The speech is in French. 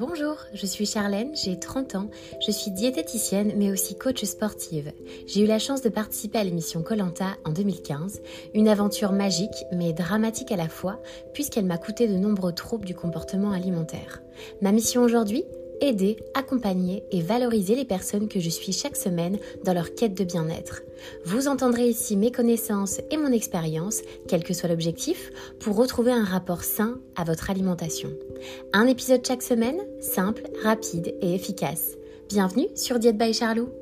Bonjour, je suis Charlène, j'ai 30 ans, je suis diététicienne mais aussi coach sportive. J'ai eu la chance de participer à l'émission Colanta en 2015, une aventure magique mais dramatique à la fois puisqu'elle m'a coûté de nombreux troubles du comportement alimentaire. Ma mission aujourd'hui aider, accompagner et valoriser les personnes que je suis chaque semaine dans leur quête de bien-être. Vous entendrez ici mes connaissances et mon expérience, quel que soit l'objectif, pour retrouver un rapport sain à votre alimentation. Un épisode chaque semaine, simple, rapide et efficace. Bienvenue sur Diète by Charlot.